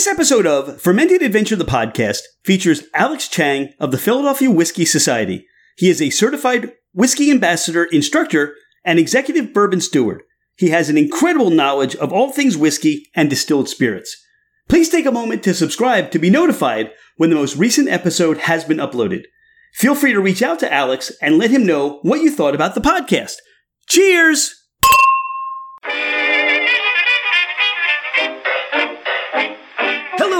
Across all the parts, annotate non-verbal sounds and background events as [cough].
This episode of Fermented Adventure the podcast features Alex Chang of the Philadelphia Whiskey Society. He is a certified whiskey ambassador, instructor, and executive bourbon steward. He has an incredible knowledge of all things whiskey and distilled spirits. Please take a moment to subscribe to be notified when the most recent episode has been uploaded. Feel free to reach out to Alex and let him know what you thought about the podcast. Cheers!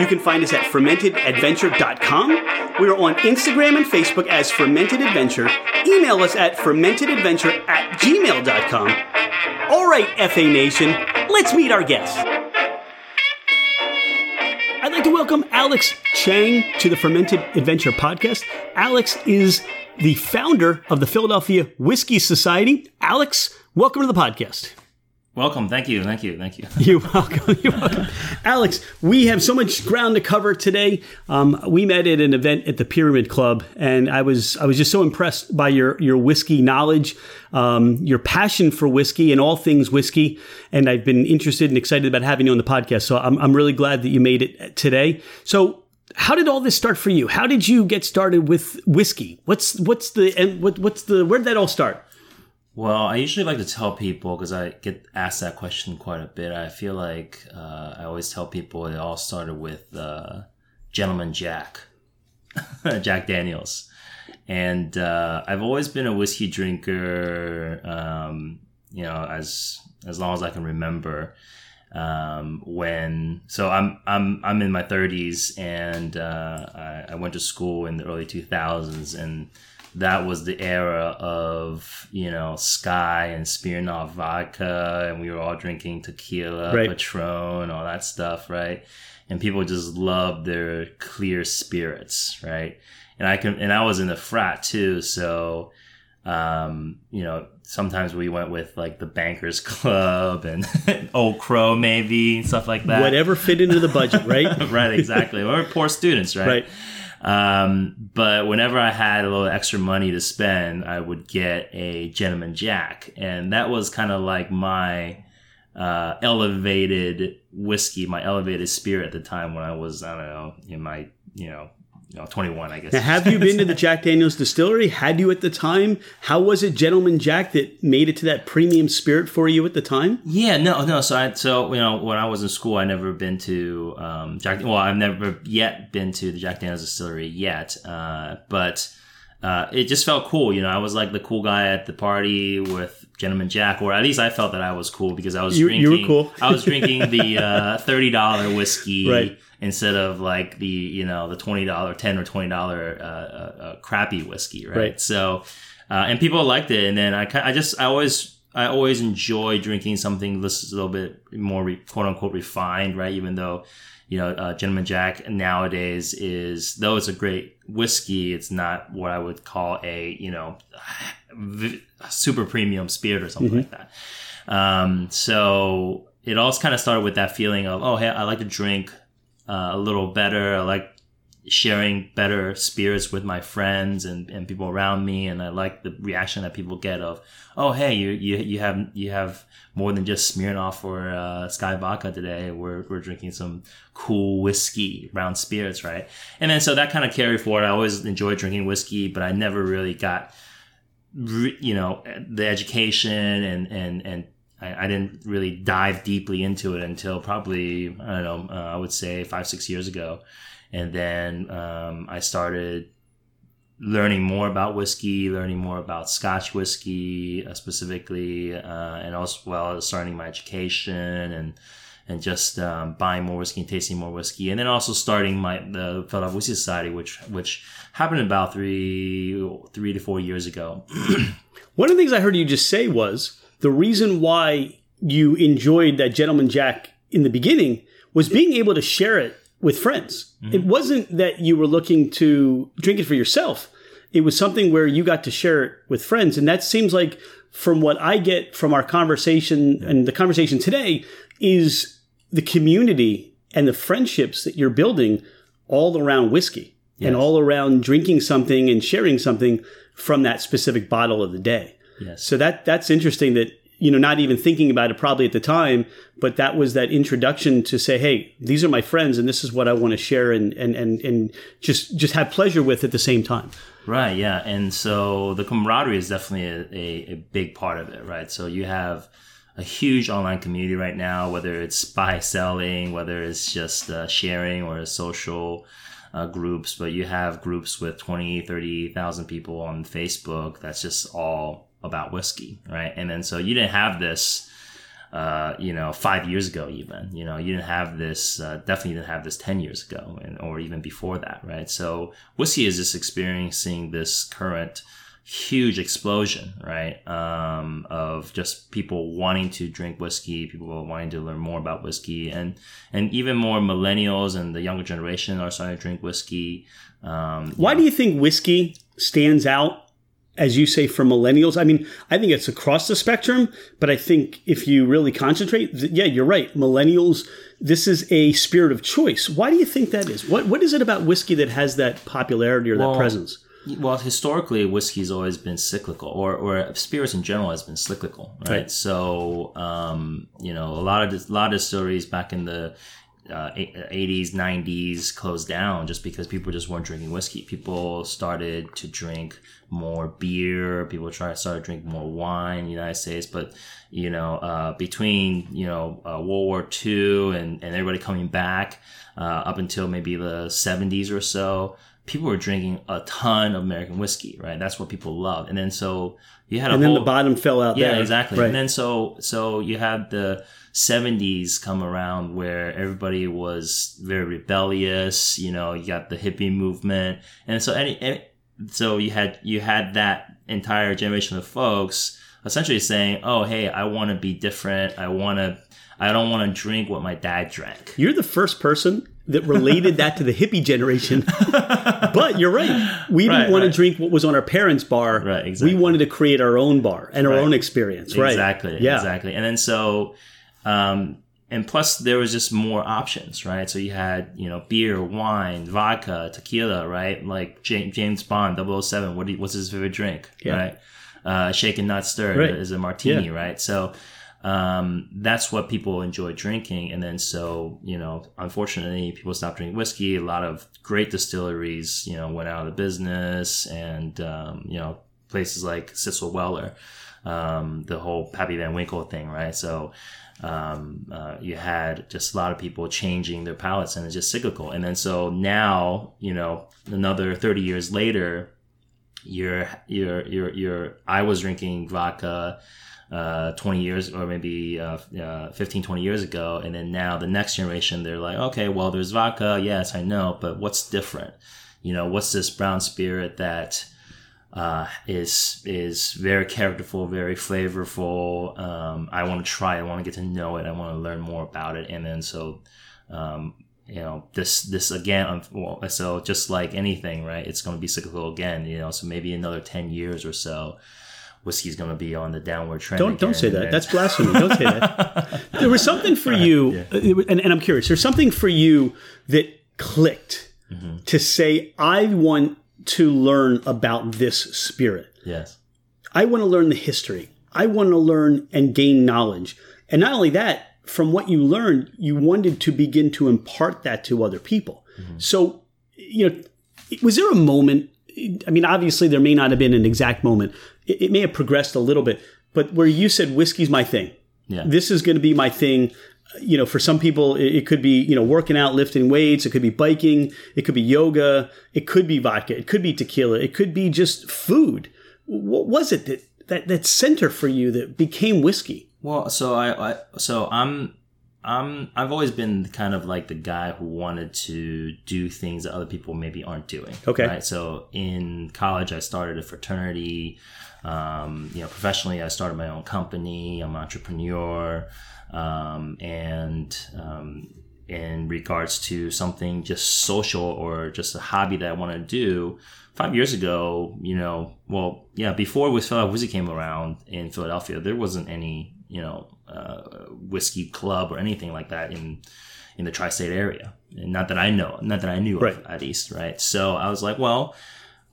You can find us at fermentedadventure.com. We are on Instagram and Facebook as Fermented Adventure. Email us at fermentedadventure at gmail.com. All right, FA Nation, let's meet our guests. I'd like to welcome Alex Chang to the Fermented Adventure podcast. Alex is the founder of the Philadelphia Whiskey Society. Alex, welcome to the podcast. Welcome. Thank you. Thank you. Thank you. [laughs] You're welcome. You're welcome. Alex, we have so much ground to cover today. Um, we met at an event at the Pyramid Club, and I was I was just so impressed by your your whiskey knowledge, um, your passion for whiskey and all things whiskey. And I've been interested and excited about having you on the podcast. So I'm I'm really glad that you made it today. So how did all this start for you? How did you get started with whiskey? What's what's the and what what's the where did that all start? Well, I usually like to tell people because I get asked that question quite a bit. I feel like uh, I always tell people it all started with uh, Gentleman Jack, [laughs] Jack Daniels, and uh, I've always been a whiskey drinker. Um, you know, as as long as I can remember. Um, when so I'm I'm I'm in my 30s and uh, I, I went to school in the early 2000s and that was the era of you know Skyy and Smirnoff vodka, and we were all drinking tequila, right. Patron, all that stuff, right? And people just loved their clear spirits, right? And I can, and I was in the frat too, so um, you know, sometimes we went with like the Bankers [laughs] Club and [laughs] Old Crow, maybe and stuff like that. Whatever fit into the budget, right? [laughs] right, exactly. We're poor students, right? Right. Um, but whenever I had a little extra money to spend, I would get a Gentleman Jack. And that was kind of like my uh, elevated whiskey, my elevated spirit at the time when I was, I don't know, in my, you know, you know, 21, I guess. Now, have you been to the [laughs] Jack Daniels distillery? Had you at the time? How was it, Gentleman Jack, that made it to that premium spirit for you at the time? Yeah, no, no. So, I, so you know, when I was in school, I never been to um, Jack. Well, I've never yet been to the Jack Daniels distillery yet, uh, but uh, it just felt cool. You know, I was like the cool guy at the party with Gentleman Jack, or at least I felt that I was cool because I was you, drinking. You were cool. I was drinking the [laughs] uh, thirty dollar whiskey. Right instead of like the you know the twenty dollar, ten or twenty dollar uh, uh, uh, crappy whiskey, right? right. So, uh, and people liked it, and then I I just I always I always enjoy drinking something that's a little bit more re, quote unquote refined, right? Even though you know uh, Gentleman Jack nowadays is though it's a great whiskey, it's not what I would call a you know super premium spirit or something mm-hmm. like that. Um, so it all kind of started with that feeling of oh hey I like to drink uh, a little better. I like sharing better spirits with my friends and, and people around me. And I like the reaction that people get of, oh, hey, you, you, you have, you have more than just Smirnoff or uh, Skyy Vodka today. We're, we're drinking some cool whiskey, brown spirits, right? And then so that kind of carried forward. I always enjoyed drinking whiskey, but I never really got, you know, the education and, and, and I, I, didn't really dive deeply into it until probably I don't know uh, I would say five six years ago, and then um, I started learning more about whiskey, learning more about Scotch whiskey uh, specifically, uh, and also well starting my education and and just um, buying more whiskey and tasting more whiskey, and then also starting my the Philadelphia Whiskey Society, which which happened about three three to four years ago. [clears throat] One of the things I heard you just say was the reason why you enjoyed that Gentleman Jack in the beginning was being able to share it with friends. Mm-hmm. It wasn't that you were looking to drink it for yourself. It was something where you got to share it with friends. And that seems like from what I get from our conversation and the conversation today is the community and the friendships that you're building all around whiskey yes. and all around drinking something and sharing something from that specific bottle of the day. Yes. So that that's interesting that you know not even thinking about it probably at the time, but that was that introduction to say, hey, these are my friends and this is what I want to share and and and and just just have pleasure with at the same time. Right. Yeah. And so the camaraderie is definitely a, a, a big part of it. Right. So you have a huge online community right now, whether it's buy selling, whether it's just uh, sharing or social uh, groups, but you have groups with 20, 30,000 people on Facebook. That's just all about whiskey, right? And then so you didn't have this, uh, you know, five years ago, even, you know, you didn't have this, uh, definitely didn't have this 10 years ago and, or even before that, right? So whiskey is just experiencing this current, huge explosion, right? Um, of just people wanting to drink whiskey, people wanting to learn more about whiskey, and and even more millennials and the younger generation are starting to drink whiskey. Um, Why know. do you think whiskey stands out? As you say, for millennials, I mean, I think it's across the spectrum, but I think if you really concentrate, yeah, you're right. Millennials, this is a spirit of choice. Why do you think that is? What What is it about whiskey that has that popularity or well, that presence? Well, historically, whiskey's always been cyclical, or, or spirits in general has been cyclical, right? right. So, um, you know, a lot of a lot of distilleries back in the uh, 80s, 90s closed down just because people just weren't drinking whiskey. People started to drink more beer. People try started drinking more wine in the United States. But you know, uh, between you know uh, World War II and and everybody coming back uh, up until maybe the 70s or so people were drinking a ton of American whiskey, right? That's what people loved. And then so you had a and then whole, the bottom fell out. Yeah, there. exactly. Right. And then so so you had the 70s come around where everybody was very rebellious. You know, you got the hippie movement, and so any, any so you had you had that entire generation of folks essentially saying, "Oh, hey, I want to be different. I want to." I don't want to drink what my dad drank. You're the first person that related that to the hippie generation. [laughs] but you're right. We didn't right, want right. to drink what was on our parents' bar. Right, exactly. We wanted to create our own bar and our right. own experience. Right. Exactly. Yeah. Exactly. And then so, um, and plus there was just more options, right? So you had, you know, beer, wine, vodka, tequila, right? Like James Bond, 007, what you, what's his favorite drink, yeah. right? Uh, shaken, not stirred is a martini, yeah. right? So, um, that's what people enjoy drinking. And then so, you know, unfortunately, people stopped drinking whiskey. A lot of great distilleries, you know, went out of business and, um, you know, places like Stitzel Weller, um, the whole Pappy Van Winkle thing, right? So, um, uh, you had just a lot of people changing their palates and it's just cyclical. And then so now, you know, another 30 years later, you're, you're, you're, you're, I was drinking vodka, uh, 20 years or maybe uh, uh, 15, 20 years ago. And then now the next generation, they're like, okay, well, there's vodka. Yes, I know, but what's different? You know, what's this brown spirit that uh, is is very characterful, very flavorful. Um, I want to try. I want to get to know it. I want to learn more about it. And then so, um, you know, this this again. Well, so just like anything, right? It's going to be cyclical again. You know, so maybe another ten years or so whiskey's going to be on the downward trend. Don't don't say that. That's blasphemy. Don't say that. [laughs] There was something for you, yeah. And, and, I'm curious. There's something for you that clicked mm-hmm. to say, I want to learn about this spirit. Yes. I want to learn the history. I want to learn and gain knowledge. And not only that, from what you learned, you wanted to begin to impart that to other people. Mm-hmm. So, you know, was there a moment I mean, obviously, there may not have been an exact moment. It, it may have progressed a little bit, but where you said whiskey's my thing. Yeah. This is going to be my thing. You know, for some people, it, it could be, you know, working out, lifting weights. It could be biking. It could be yoga. It could be vodka. It could be tequila. It could be just food. What was it that, that, that center for you that became whiskey? Well, so I, I so I'm I'm I've always been kind of like the guy who wanted to do things that other people maybe aren't doing. Okay. Right. So in college, I started a fraternity. Um, you know, professionally, I started my own company. I'm an entrepreneur, um, and um, in regards to something just social or just a hobby that I want to do. Five years ago, you know, well, yeah, before Philadelphia Whiskey came around in Philadelphia, there wasn't any, you know, uh, whiskey club or anything like that in in the tri-state area. And not that I know, not that I knew Right. of at least, right? So I was like, well,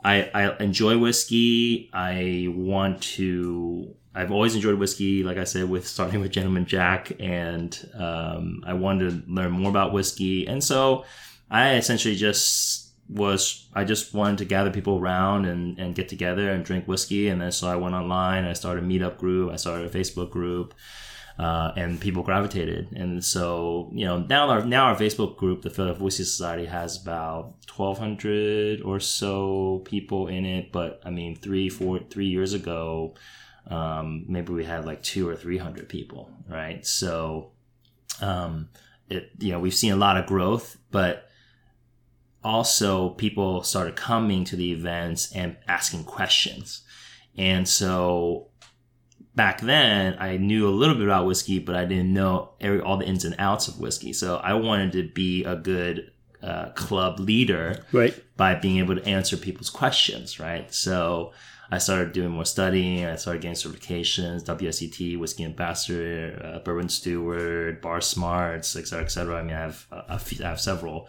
I, I enjoy whiskey. I want to. I've always enjoyed whiskey, like I said, with starting with Gentleman Jack, and um, I wanted to learn more about whiskey, and so I essentially just was. I just wanted to gather people around and, and get together and drink whiskey, and then so I went online. I started a meetup group. I started a Facebook group. Uh, and people gravitated, and so you know now our now our Facebook group, the Philadelphia Whiskey Society, has about twelve hundred or so people in it. But I mean, three, four, three years ago, um, maybe we had like two or three hundred people, right? So, um, it you know we've seen a lot of growth, but also people started coming to the events and asking questions, and so back then I knew a little bit about whiskey, but I didn't know every, all the ins and outs of whiskey. So I wanted to be a good uh, club leader Right. by being able to answer people's questions, right? So I started doing more studying. I started getting certifications, WSET, Whiskey Ambassador, uh, Bourbon Steward, Bar Smarts, et cetera, et cetera. I mean, I have, a, a few, I have several.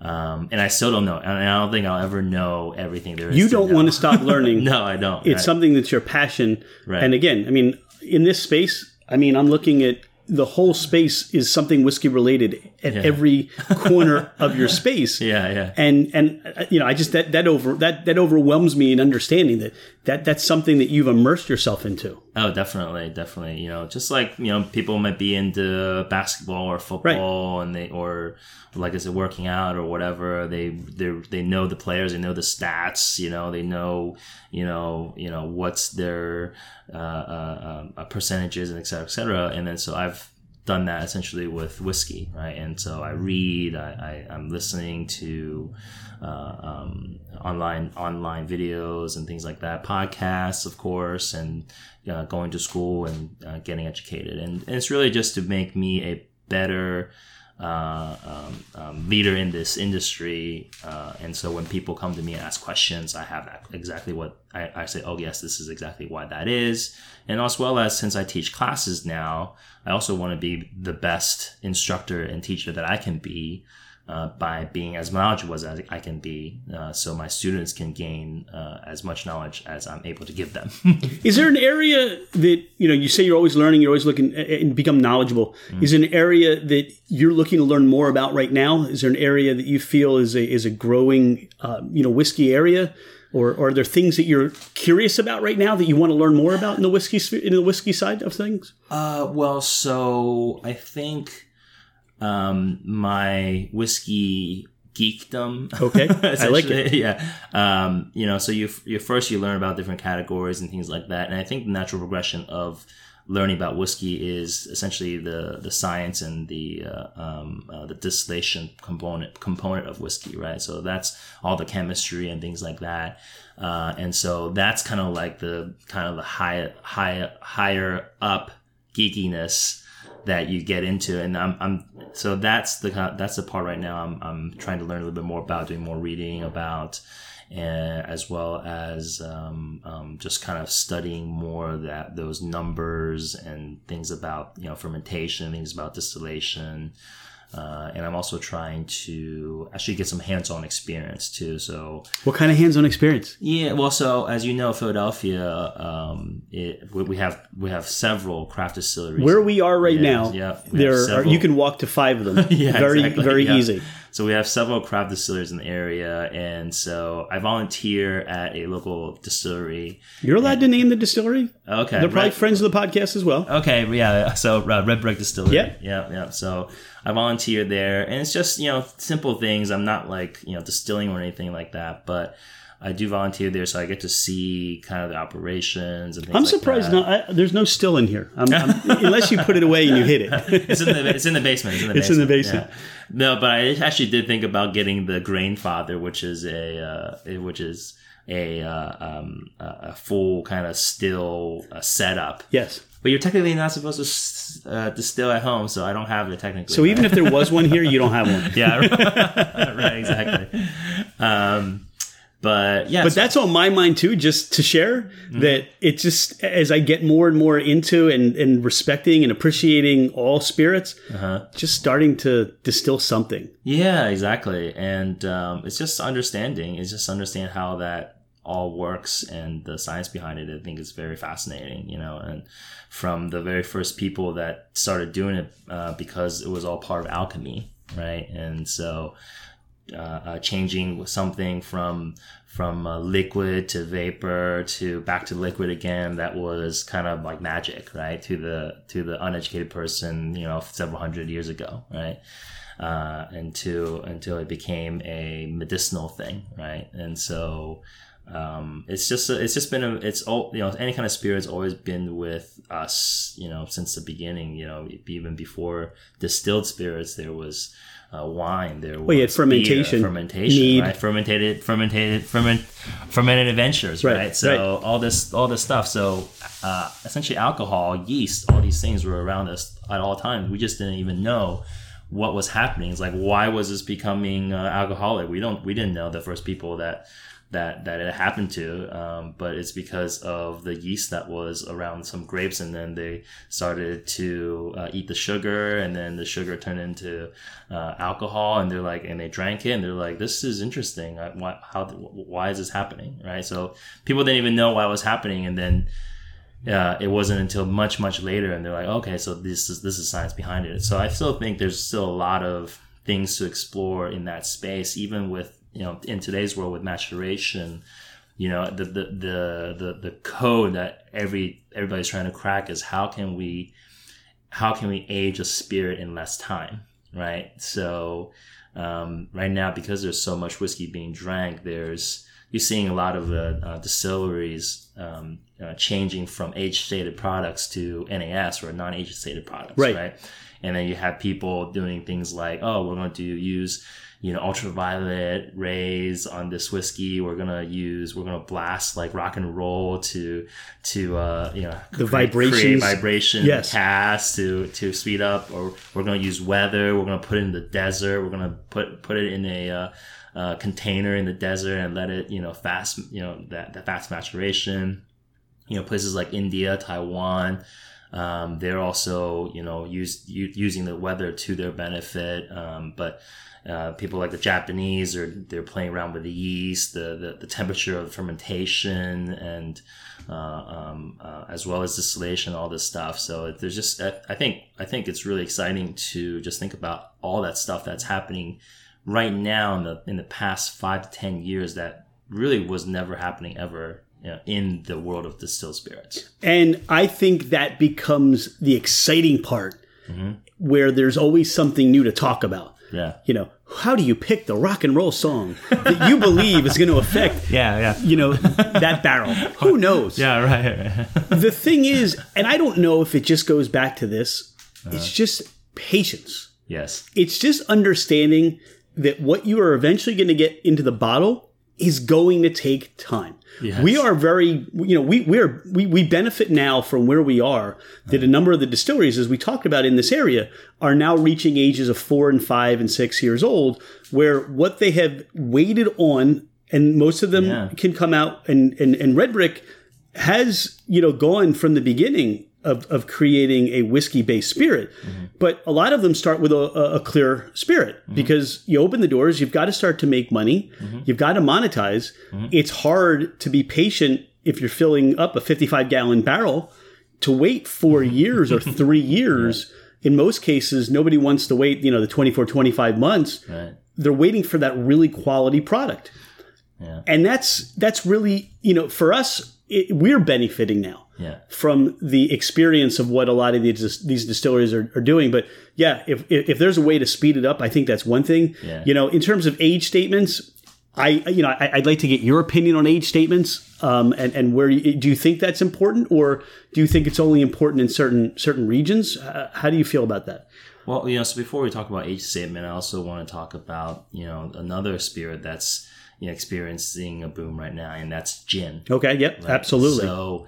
Um, and I still don't know. And I don't think I'll ever know everything there is. You don't know. want to stop learning. [laughs] No, I don't. It's something that's your passion. Right. And again, I mean, in this space, I mean, I'm looking at the whole space is something whiskey related at Yeah. every [laughs] corner of your space. Yeah, yeah. And and uh, you know, I just that that over that that overwhelms me in understanding that that that's something that you've immersed yourself into. Oh, definitely, definitely. You know, just like you know, people might be into basketball or football, and they or like I said, working out or whatever. They they they know the players, they know the stats. You know, they know you know you know what's their uh, uh, uh, percentages and et cetera, et cetera. And then so I've done that essentially with whiskey, right? And so I read, I, I I'm listening to uh, um, online online videos and things like that, podcasts, of course, and uh, going to school and uh, getting educated. And, and it's really just to make me a better uh, um, um, leader in this industry. Uh, and so when people come to me and ask questions, I have exactly what I, I say. Oh yes, this is exactly why that is. And as well as since I teach classes now, I also want to be the best instructor and teacher that I can be uh, by being as knowledgeable as I can be, uh, so my students can gain uh, as much knowledge as I'm able to give them. [laughs] Is there an area that you know you say you're always learning, you're always looking and become knowledgeable? Mm. Is there an area that you're looking to learn more about right now? Is there an area that you feel is a is a growing uh, you know whiskey area, or, or are there things that you're curious about right now that you want to learn more about in the whiskey in the whiskey side of things? Uh, well, so I think um, my whiskey geekdom. [laughs] Okay, I like it. Yeah, um, you know, so you you first you learn about different categories and things like that, and I think the natural progression of learning about whiskey is essentially the the science and the uh, um, uh, the distillation component component of whiskey, right? So that's all the chemistry and things like that. Uh, and so that's kind of like the kind of the high, high, higher up geekiness that you get into and I'm, I'm so that's the that's the part right now I'm, I'm trying to learn a little bit more about doing more reading about and as well as um, um, just kind of studying more that those numbers and things about you know fermentation things about distillation uh, and I'm also trying to actually get some hands-on experience too so What kind of hands-on experience? yeah, well, so as you know, Philadelphia, um, it, we we have we have several craft distilleries. Where we are right Yeah, now, yeah, there are, you can walk to five of them. [laughs] Yeah, very exactly, very yeah. easy. So we have several craft distillers in the area, and so I volunteer at a local distillery. You're allowed to name the distillery. Okay, They're probably Red- friends of the podcast as well. Okay, yeah. So uh, Red Brick Distillery. Yeah. yeah, yeah. So I volunteer there, and it's just you know simple things. I'm not like you know distilling or anything like that, but I do volunteer there, so I get to see kind of the operations and things. I'm like surprised no, I, there's no still in here. I'm, I'm, [laughs] unless you put it away and you hit it. [laughs] it's in the it's in the basement. It's in the It's in basement. the basement. yeah. No, but I actually did think about getting the Grainfather, which is a uh, which is a uh, um, a full kind of still uh, setup. yes. But you're technically not supposed to uh, distill at home, so I don't have it technically. So even if there was one here, you don't have one. [laughs] yeah, [laughs] right, exactly. Um, but yeah, But so- that's on my mind too, just to share Mm-hmm. that it just as I get more and more into and, and respecting and appreciating all spirits, Uh-huh. just starting to distill something. Yeah, exactly. And um, it's just understanding. It's just understand how that all works and the science behind it. I think is very fascinating. You know, and from the very first people that started doing it uh, because it was all part of alchemy, right? And so uh, uh, changing something from from uh, liquid to vapor to back to liquid again that was kind of like magic right to the to the uneducated person you know several hundred years ago right uh, until until it became a medicinal thing right and so um, it's just it's just been a, it's all you know any kind of spirit's always been with us you know since the beginning you know even before distilled spirits there was uh, wine there was you had fermentation, beer, fermentation mead. right? Fermented fermented ferment fermented adventures Right, right, so all this all this stuff. So uh, essentially alcohol yeast all these things were around us at all times. We just didn't even know what was happening. It's like why was this becoming uh, alcoholic? We don't we didn't know the first people that that that it happened to um, but it's because of the yeast that was around some grapes and then they started to uh, eat the sugar and then the sugar turned into uh, alcohol and they're like and they drank it and they're like this is interesting. Why, how why is this happening? Right? So people didn't even know why it was happening and then uh, it wasn't until much much later and they're like okay so this is this is science behind it. So i still think there's still a lot of things to explore in that space even with you know in today's world with maturation you know the the the the, the code that every everybody's trying to crack is how can we how can we age a spirit in less time right so um, right now because there's so much whiskey being drank there's you're seeing a lot of uh, uh, distilleries um, uh, changing from age stated products to NAS or non age stated products, Right. right. And then you have people doing things like, oh, we're going to use, you know, ultraviolet rays on this whiskey. We're gonna use, we're gonna blast like rock and roll to, to, uh, you know, The create- vibrations. create vibration Yes. cast to to speed up. Or we're gonna use weather. We're gonna put it in the desert. We're gonna put put it in a uh, uh, container in the desert and let it, you know, fast, you know, that, that fast maturation. You know, places like India, Taiwan, um, they're also, you know, use, u- using the weather to their benefit. Um, but uh, people like the Japanese are they're playing around with the yeast, the the, the temperature of fermentation, and uh, um, uh, as well as distillation, all this stuff. So there's just I I think I think it's really exciting to just think about all that stuff that's happening right now in the in the past five to ten years that really was never happening ever know, in the world of distilled spirits. And I think that becomes the exciting part mm-hmm. where there's always something new to talk about. Yeah. You know, how do you pick the rock and roll song that you believe is going to affect, [laughs] Yeah. Yeah. you know, that barrel? Who [laughs] knows? Yeah. Right. [laughs] The thing is, and I don't know if it just goes back to this, uh-huh. it's just patience. yes. It's just understanding that what you are eventually going to get into the bottle is going to take time. Yes. We are very, you know, we we're we, we benefit now from where we are. That a number of the distilleries, as we talked about in this area, are now reaching ages of four and five and six years old, where what they have waited on, and most of them Yeah. can come out, and and and Red Brick has you know gone from the beginning of, of creating a whiskey based spirit mm-hmm. but a lot of them start with a, a- clear spirit mm-hmm. because you open the doors you've got to start to make money. Mm-hmm. You've got to monetize it's hard to be patient if you're filling up a 55 gallon barrel to wait four years or [laughs] three years. In most cases nobody wants to wait you know the 24 25 months. Right. they're waiting for that really quality product. Yeah. and that's that's really you know for us it, we're benefiting now Yeah. from the experience of what a lot of these these distilleries are, are doing but yeah if, if if there's a way to speed it up i think that's one thing Yeah. you know in terms of age statements I, you know, I, would like to get your opinion on age statements, um, and and where you, do you think that's important, or do you think it's only important in certain certain regions? Uh, how do you feel about that? Well, you know, so before we talk about age statement, I also want to talk about you know another spirit that's you know experiencing a boom right now, and that's gin. Okay. Yep. Right? Absolutely. So.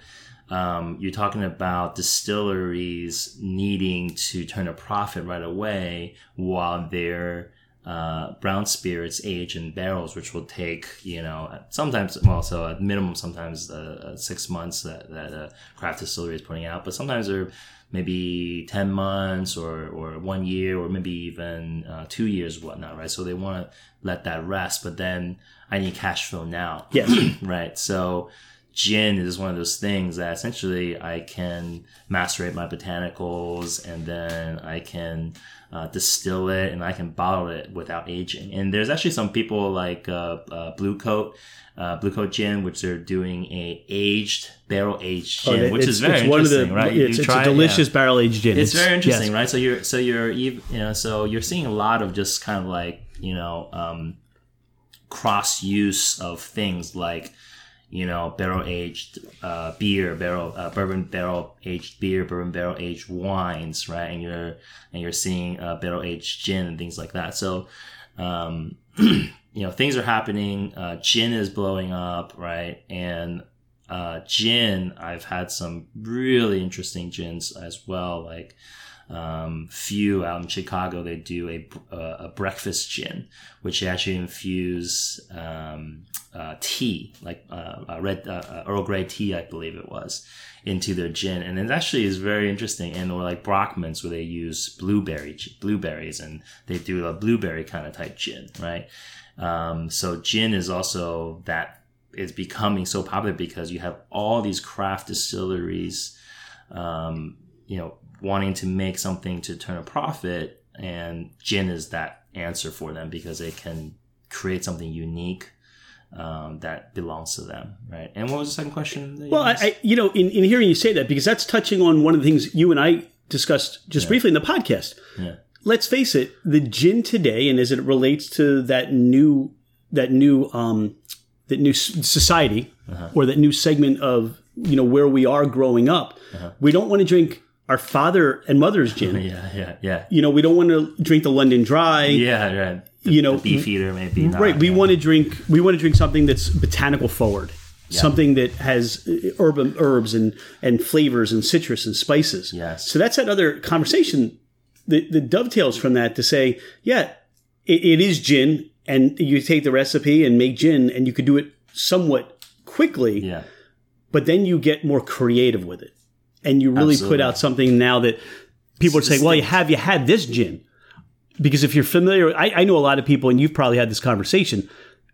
Um, you're talking about distilleries needing to turn a profit right away while they're uh, brown spirits age in barrels, which will take you know sometimes well so at minimum sometimes uh, uh, six months that that a craft distillery is putting out, but sometimes they're maybe 10 months or, or one year or maybe even uh, two years whatnot right so they want to let that rest but then i need cash flow now yes [clears throat] right so gin is one of those things that essentially i can macerate my botanicals and then i can uh, distill it and I can bottle it without aging. And there's actually some people like uh, uh, Bluecoat, uh, Bluecoat Gin, which they're doing a aged barrel aged oh, gin, oh, which is very interesting, the, right? It's, it's a delicious yeah. barrel aged gin. It's, it's, very interesting, yes. right? So you're so you're you know so you're seeing a lot of just kind of like you know um, cross use of things like you know, barrel aged uh, beer, barrel uh, bourbon barrel aged beer, bourbon barrel aged wines, right? And you're and you're seeing uh, barrel aged gin and things like that. So, um, [clears throat] you know, things are happening. Uh, gin is blowing up, right? And uh, gin, I've had some really interesting gins as well, like um, few out in Chicago, they do a, a breakfast gin, which actually infuse um, uh, tea, like uh, red uh, Earl Grey tea, I believe it was, into their gin, and it actually is very interesting. And or like Brockman's, where they use blueberry blueberries, and they do a blueberry kind of type gin, right? Um, so gin is also that is becoming so popular because you have all these craft distilleries, um, you know, wanting to make something to turn a profit, and gin is that answer for them because it can create something unique um, that belongs to them, right? And what was the second question? Well, I, I, you know, in, in hearing you say that, because that's touching on one of the things you and I discussed just yeah. briefly in the podcast. Yeah. Let's face it, the gin today, and as it relates to that new that new um, that new society uh-huh. or that new segment of you know where we are growing up, uh-huh. we don't want to drink our father and mother's gin. [laughs] yeah, yeah, yeah. You know, we don't want to drink the London Dry. Yeah, right. The, you know, Beefeater maybe. Not, right. We yeah. want to drink. We want to drink something that's botanical forward. Yeah. Something that has uh, urban herbs and and flavors and citrus and spices. Yes. So that's that other conversation that, that dovetails from that to say, yeah, it, it is gin, and you take the recipe and make gin, and you could do it somewhat quickly. Yeah. But then you get more creative with it and you really Absolutely. put out something now that people are saying, "Well, you have you had this gin?" Because if you're familiar, I, I know a lot of people, and you've probably had this conversation.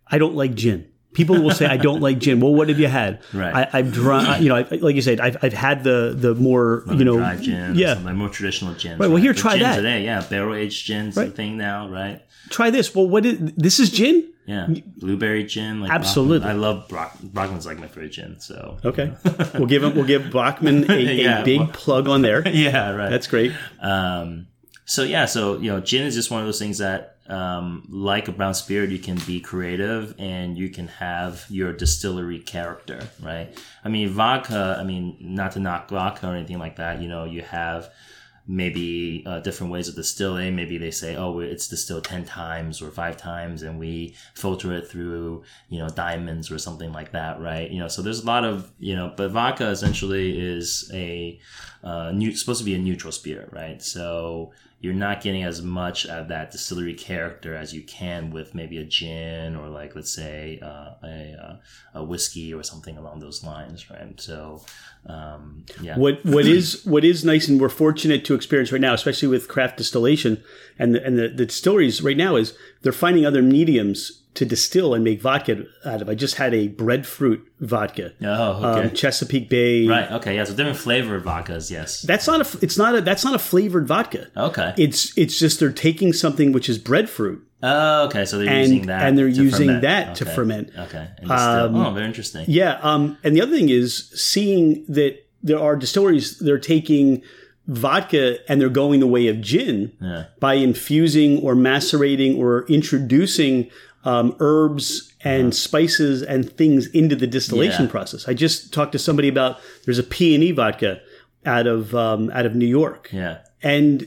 I don't like gin. People will say, "I don't like gin." Well, what have you had? Right. I, have drunk. You know, I, like you said, I've, I've had the the more Lemon you know, dry gin, yeah, my more traditional gin. Right. Well, here, try that today. Yeah, barrel aged gin's right. the thing now, right? Try this. Well, what is this? Is gin? Yeah, blueberry gin. Like Absolutely. I love Brock, Brockman's like my favorite gin. So okay, we'll give him we'll give Brockman a, [laughs] yeah, a big well, plug on there. [laughs] Yeah, right. That's great. Um, so yeah, so you know, gin is just one of those things that, um, like a brown spirit, you can be creative and you can have your distillery character, right? I mean, vodka. I mean, not to knock vodka or anything like that. You know, you have maybe uh, different ways of distilling. Maybe they say, oh, it's distilled 10 times or five times and we filter it through, you know, diamonds or something like that, right? You know, so there's a lot of, you know, but vodka essentially is a, uh, new, supposed to be a neutral spirit, right? So you're not getting as much of that distillery character as you can with maybe a gin or like let's say uh, a, uh, a whiskey or something along those lines right? So um, yeah. What what is what is nice and we're fortunate to experience right now especially with craft distillation and the, and the, the distilleries right now is they're finding other mediums to distill and make vodka out of. I just had a breadfruit vodka. Oh, okay. Um, Chesapeake Bay. Right. Okay. Yeah. So different flavored vodkas. Yes. That's not a. It's not a. That's not a flavored vodka. Okay. It's it's just they're taking something which is breadfruit. Oh, okay. So they're and, using that, and they're using ferment. that okay. to ferment. Okay. Um, oh, very interesting. Yeah. Um, and the other thing is seeing that there are distilleries. They're taking vodka and they're going the way of gin yeah. by infusing or macerating or introducing um, herbs and spices and things into the distillation Yeah. process. I just talked to somebody about there's a P and E vodka out of um, out of New York, Yeah. and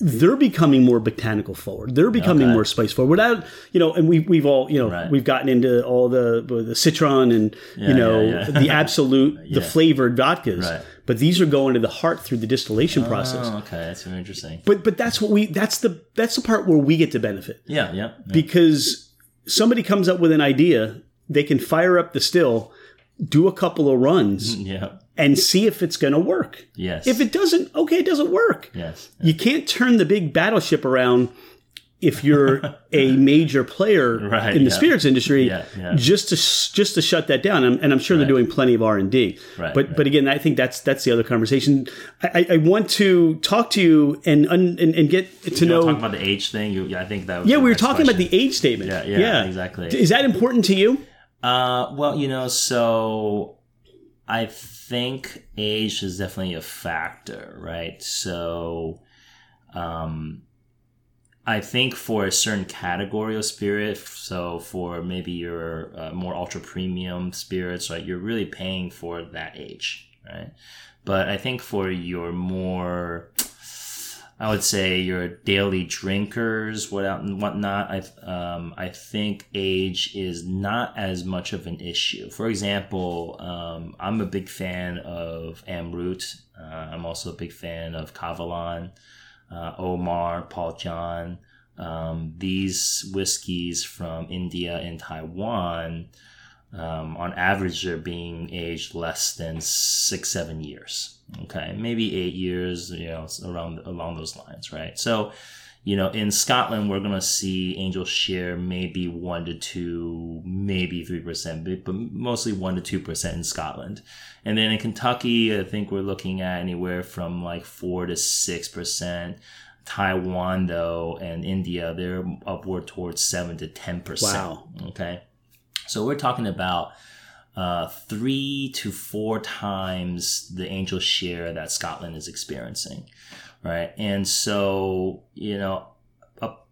they're becoming more botanical forward. They're becoming Okay. more spice forward. Without you know, and we we've all you know Right. we've gotten into all the the citron and you know yeah, yeah. the Absolut [laughs] the flavored vodkas. Right. But these are going to the heart through the distillation process. Oh, okay. That's very interesting. But but that's what we that's the that's the part where we get to benefit Yeah. Yeah. yeah. because somebody comes up with an idea, they can fire up the still, do a couple of runs, [laughs] yeah. and see if it's going to work. Yes. If it doesn't, okay, it doesn't work. yes. You can't turn the big battleship around if you're a [laughs] major player Right, in the yeah. spirits industry Yeah, yeah. just to just to shut that down and, and i'm sure they're doing plenty of r&d Right, but right. but again i think that's that's the other conversation i, I- want to talk to you and and, and get to You know, know talking about the age thing. You, yeah, I think that. Was yeah we were talking about the age statement Yeah, yeah, exactly. is that important to you Uh, well, you know, so I think age is definitely a factor, right? So, um, I think for a certain category of spirit, so for maybe your uh, more ultra premium spirits, right, you're really paying for that age, right? But I think for your more I would say your daily drinkers, whatnot, and whatnot. I um, I think age is not as much of an issue. For example, um, I'm a big fan of Amrut. Uh, I'm also a big fan of Kavalan, uh, Omar, Paul John. Um, these whiskeys from India and Taiwan, um, on average, they're being aged less than six, seven years. Okay, maybe eight years, you know, around along those lines, right? So, you know, in Scotland, we're gonna see Angel share maybe one to two, maybe three percent, but but mostly one to two percent in Scotland. And then in Kentucky, I think we're looking at anywhere from like four to six percent. Taiwan, though, and India, they're upward towards seven to ten percent. Wow. Okay, so we're talking about uh, three to four times the angel share that Scotland is experiencing, right? And so, you know,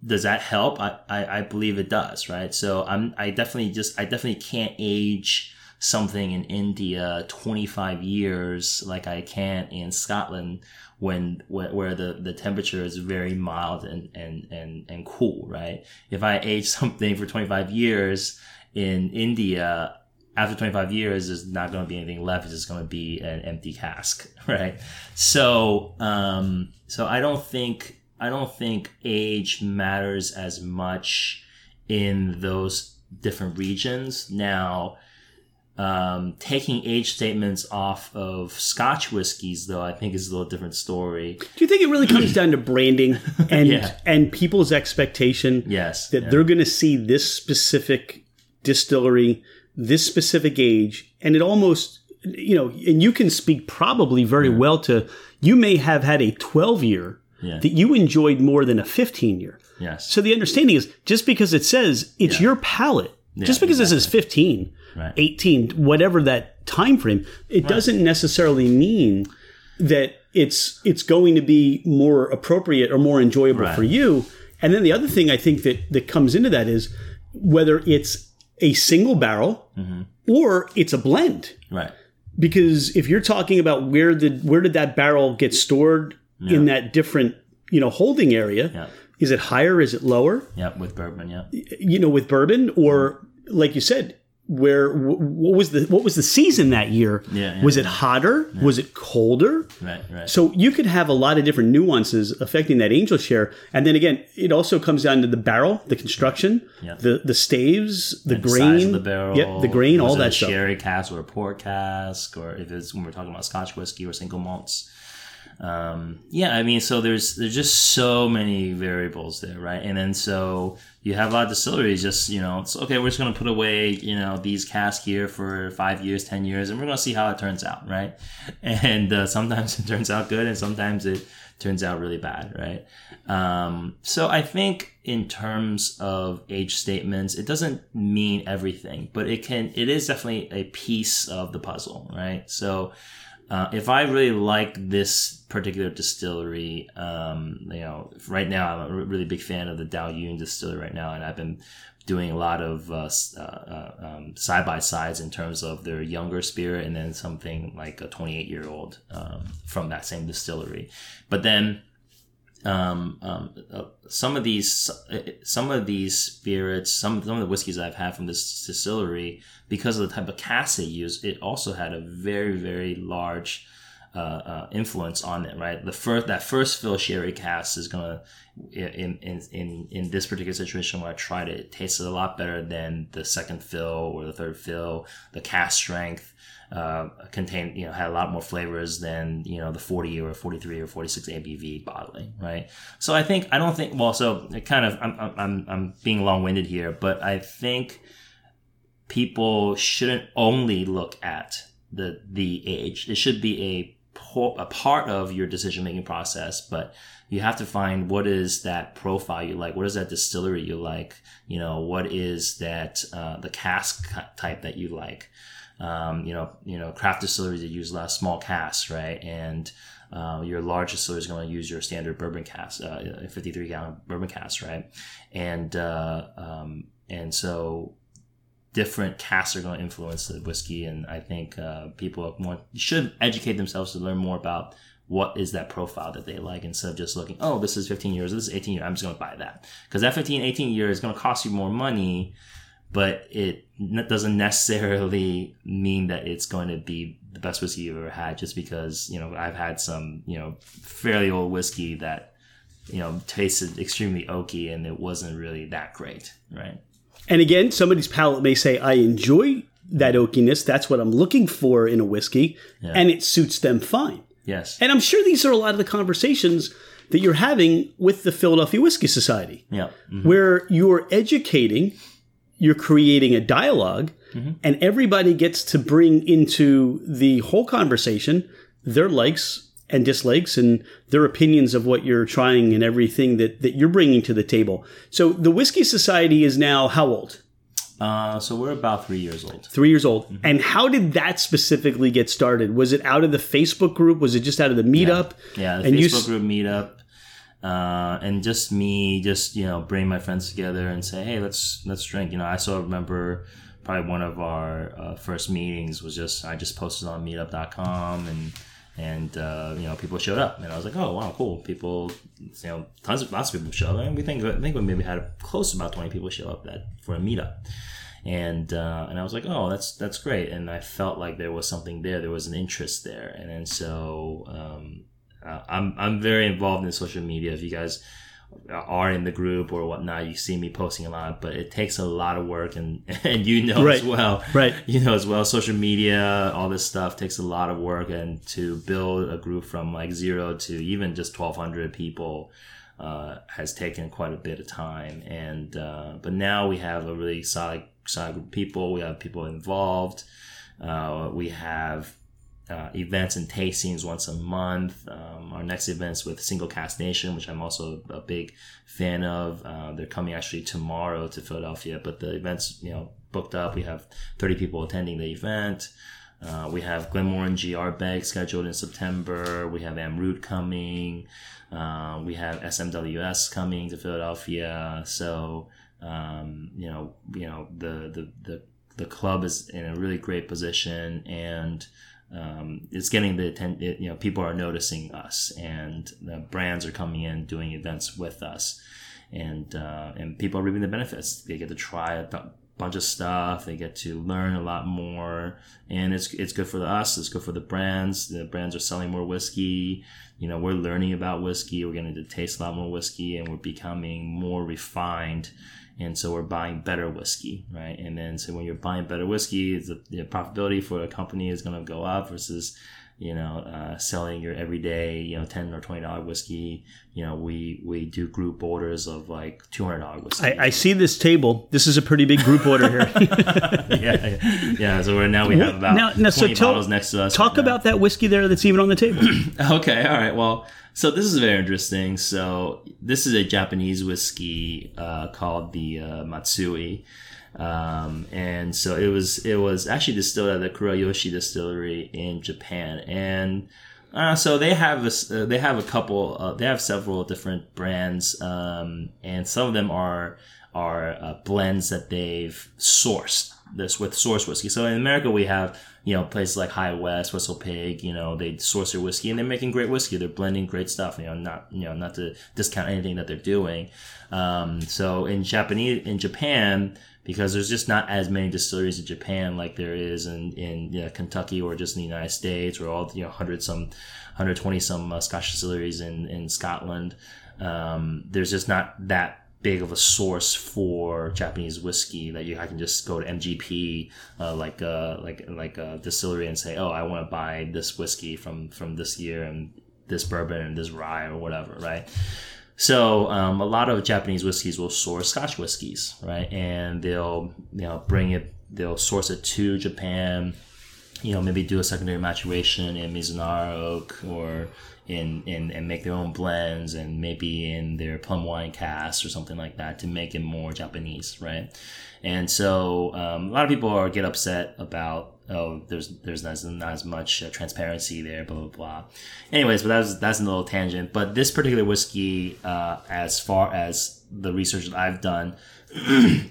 does that help? I, I, I believe it does, right? So I'm I definitely just I definitely can't age something in India 25 years like I can in Scotland when where, where the, the temperature is very mild and, and, and, and cool, right? If I age [laughs] something for 25 years in India, after 25 years, there's not going to be anything left. It's just going to be an empty cask, [laughs] right? So, um, so I don't think I don't think age matters as much in those different regions. Now, um, taking age statements off of Scotch whiskies, though, I think is a little different story. do you think it really comes down to branding [laughs] and Yeah. and people's expectation Yes, that yeah. they're going to see this specific distillery, this specific age, and it almost, you know, and you can speak probably very well to, you may have had a 12 year Yeah. that you enjoyed more than a 15 year. yes, So the understanding is just because it says it's your palate, just because it says 15, Right. 18, whatever that time frame, it doesn't necessarily mean that it's it's going to be more appropriate or more enjoyable Right. for you. And then the other thing I think that that comes into that is whether it's a single barrel Mm-hmm. or it's a blend. right, Because if you're talking about where did where did that barrel get stored in that different you know holding area, yeah, is it higher? Is it lower? yeah, with bourbon, yeah, you know, with bourbon, or like you said, where what was the what was the season that year? Yeah, yeah, was it hotter? Was it colder? right, right, So you could have a lot of different nuances affecting that angel share, and then again, it also comes down to the barrel, the construction, Yeah. the the staves, the the grain, of the barrel, yep, the grain, all that a stuff. Sherry cask or a port cask, or if it's when we're talking about Scotch whiskey or single malts. Um, yeah, I mean, so there's there's just so many variables there, right? And then so you have a lot of distilleries just you know, it's okay. We're just gonna put away you know these casks here for five years, ten years, and we're gonna see how it turns out, right? [laughs] And uh, sometimes it turns out good, and sometimes it turns out really bad, right? Um, so I think in terms of age statements, it doesn't mean everything, but it can. It is definitely a piece of the puzzle, right? So uh, if I really like this particular distillery, um, you know, right now I'm a really big fan of the Dao Yun distillery right now, and I've been doing a lot of uh, uh, um, side by sides in terms of their younger spirit and then something like a 28 year old um, from that same distillery. But then um, um, uh, some of these uh, some of these spirits, some some of the whiskeys I've had from this distillery, because of the type of cask they use, it also had a very very large uh, uh, influence on it, right? The first that first fill sherry cask is gonna in in in in this particular situation where I tried it, it tasted a lot better than the second fill or the third fill. The cask strength uh, contained you know had a lot more flavors than you know the 40 or 43 or 46 ABV bottling, right? So I think I don't think well, so it kind of I'm I'm I'm being long winded here, but I think people shouldn't only look at the the age. It should be a a part of your decision making process, but you have to find what is that profile you like, what is that distillery you like, you know, what is that uh, the cask type that you like. Um, you know, you know, craft distilleries that use a lot of small casks, right? And uh, your large distillery is going to use your standard bourbon cask, uh, 53 gallon bourbon cask, right? And uh, um, and so different casks are going to influence the whiskey. And I think uh, people want, should educate themselves to learn more about what is that profile that they like instead of just looking, oh, this is 15 years, this is 18 years, I'm just going to buy that. Because that 15, 18 years is going to cost you more money, but it doesn't necessarily mean that it's going to be the best whiskey you've ever had just because, you know, I've had some, you know, fairly old whiskey that, you know, tasted extremely oaky and it wasn't really that great, right? And again, somebody's palate may say, I enjoy that oakiness. That's what I'm looking for in a whiskey. Yeah. And it suits them fine. Yes. And I'm sure these are a lot of the conversations that you're having with the Philadelphia Whiskey Society. Yeah. Mm-hmm. Where you're educating, you're creating a dialog mm-hmm. and everybody gets to bring into the whole conversation their likes and dislikes and their opinions of what you're trying and everything that, that you're bringing to the table. So the Whiskey Society is now how old? Uh, so we're about three years old. Three years old. Mm-hmm. And how did that specifically get started? Was it out of the Facebook group? Was it just out of the meetup? Yeah, yeah the and Facebook you... group meetup. Uh, and just me, just you know, bring my friends together and say, hey, let's let's drink. You know, I still remember probably one of our uh, first meetings was just I just posted on Meetup.com and and uh, you know people showed up. And i was like oh wow cool. People you know tons of lots of people showed up. And we think i think we maybe had close to about 20 people show up that for a meetup. And uh, and i was like oh that's that's great. And i felt like there was something there. There was an interest there. And then so um, uh, i'm i'm very involved in social media. If you guys are in the group or whatnot, you see me posting a lot, but it takes a lot of work and, [laughs] and you know right. as well. Right. [laughs] You know as well, social media, all this stuff takes a lot of work and to build a group from like zero to even just 1200 people uh, has taken quite a bit of time. And, uh, but now we have a really solid, solid group of people. We have people involved. Uh, we have uh, events and tastings once a month. Um, our next events with Single Cask Nation, which I'm also a big fan of. Uh, they're coming actually tomorrow to Philadelphia, but the event's you know booked up. We have 30 people attending the event. Uh, we have Glenmorangie Beg scheduled in September. We have Amrut coming. Uh, we have SMWS coming to Philadelphia. So um, you know, you know the the the the club is in a really great position and um, it's getting the attention. You know, people are noticing us, and the brands are coming in doing events with us, and uh, and people are reaping the benefits. They get to try a bunch of stuff. They get to learn a lot more, and it's it's good for us. It's good for the brands. The brands are selling more whiskey. You know, we're learning about whiskey. We're getting to taste a lot more whiskey, and we're becoming more refined and so we're buying better whiskey, right? And then so when you're buying better whiskey, the, the profitability for a company is going to go up versus you know uh, selling your everyday you know ten or twenty dollar whiskey. You know we we do group orders of like two hundred dollar whiskey. I, I, see this table. This is a pretty big group order here. [laughs] yeah, yeah, yeah. So we're now we have about now, now, twenty so tell, bottles next to us. Talk right about that whiskey there that's even on the table. [clears throat] okay, all right. Well, So this is very interesting. So this is a Japanese whiskey uh, called the uh, Matsui, um, and so it was it was actually distilled at the Kurayoshi Distillery in Japan, and uh, so they have a, uh, they have a couple uh, they have several different brands, um, and some of them are are uh, blends that they've sourced this with source whiskey. So in America we have you know, places like High West, Whistle Pig, you know, they source their whiskey and they're making great whiskey. They're blending great stuff. You know, not you know, not to discount anything that they're doing. Um, so in Japanese, in Japan, because there's just not as many distilleries in Japan like there is in in you know, Kentucky or just in the United States, or all you know, hundred some, hundred twenty some uh, Scotch distilleries in in Scotland. Um, there's just not that big of a source for Japanese whiskey that you I can just go to MGP uh, like uh, like like a distillery and say, oh, I want to buy this whiskey from from this year and this bourbon and this rye or whatever, right? So um, a lot of Japanese whiskeys will source Scotch whiskeys, right? And they'll you know bring it, they'll source it to Japan. You know, maybe do a secondary maturation in Mizunara oak or in, in and make their own blends and maybe in their plum wine casks or something like that to make it more Japanese, right? And so um, a lot of people are get upset about oh there's there's not, not as much uh, transparency there blah blah blah. Anyways, but that was that's that's a little tangent. But this particular whiskey, uh, as far as the research that I've done. [clears throat]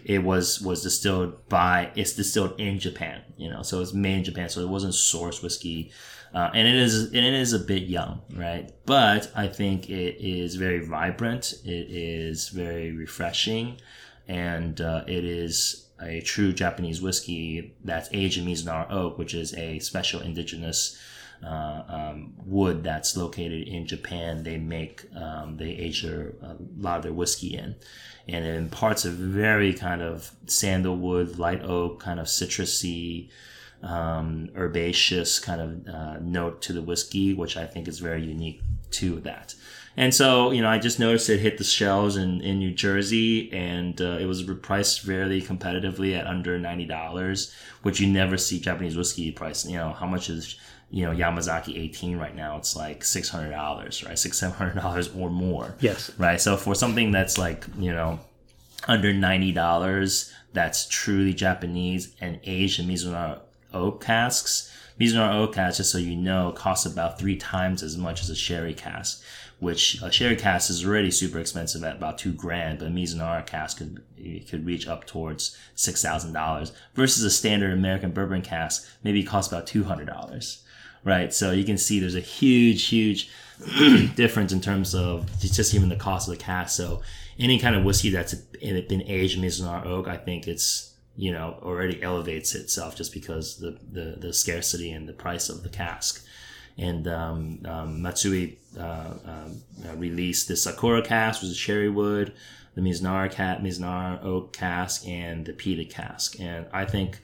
it was was distilled by it's distilled in Japan, you know, so it's made in Japan, so it wasn't source whiskey uh, and it is and it is a bit young, right? But I think it is very vibrant. It is very refreshing, and uh, it is a true Japanese whiskey that's aged in Mizunara oak, which is a special indigenous uh, um, wood that's located in Japan. They make um, they age their, a lot of their whiskey in, and it imparts a very kind of sandalwood, light oak, kind of citrusy um, herbaceous kind of uh, note to the whiskey, which I think is very unique to that. And so, you know, I just noticed it hit the shelves in, in New Jersey and uh, it was priced fairly competitively at under $90, which you never see Japanese whiskey priced. You know, how much is, you know, Yamazaki 18 right now? It's like $600, right? Six, $700 or more. Yes. Right. So for something that's like, you know, under $90, that's truly Japanese and aged in Mizunara oak casks. Mizunara oak cask, just so you know, costs about three times as much as a sherry cask, which a sherry cask is already super expensive at about two grand, but a Mizunara cask could could reach up towards six thousand dollars versus a standard American bourbon cask maybe costs about two hundred dollars, right? So you can see there's a huge, huge [clears throat] difference in terms of just even the cost of the cask. So any kind of whiskey that's been aged Mizunara oak, I think it's you know already elevates itself just because the the, the scarcity and the price of the cask. And um, um, Matsui uh, um, uh, released the Sakura cask, which is cherry wood, the Mizunara cat, Mizunara oak cask, and the Peated cask. And I think,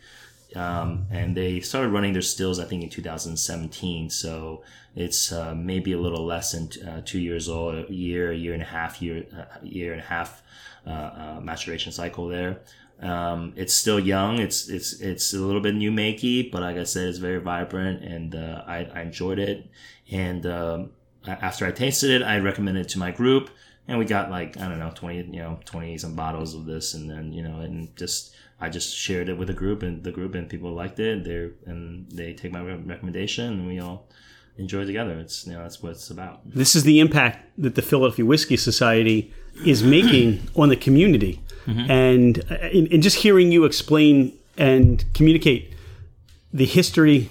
um, and they started running their stills, I think, in 2017. So it's uh, maybe a little less than uh, two years old, a year, a year and a half, year, uh, year and a half uh, uh, maturation cycle there. Um, it's still young. It's it's it's a little bit new makey, but like I said, it's very vibrant, and uh, I, I enjoyed it. And um, after I tasted it, I recommended it to my group, and we got like I don't know twenty you know twenty some bottles of this, and then you know and just I just shared it with the group, and the group and people liked it. They and they take my recommendation, and we all enjoy together. It's you know that's what it's about. This is the impact that the Philadelphia Whiskey Society is making on the community. Mm-hmm. And in, in, just hearing you explain and communicate the history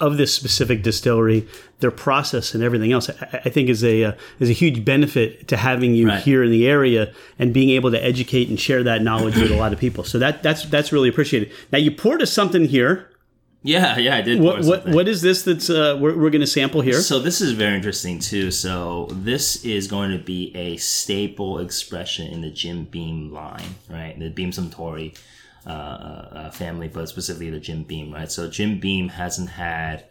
of this specific distillery, their process, and everything else, I, I think is a uh, is a huge benefit to having you right. here in the area and being able to educate and share that knowledge with a lot of people. So that that's that's really appreciated. Now you poured us something here yeah, yeah, I did. What what, what is this that's uh, we're, we're going to sample here? So this is very interesting too. So this is going to be a staple expression in the Jim Beam line, right? The Beam Suntory uh, uh, family, but specifically the Jim Beam, right? So Jim Beam hasn't had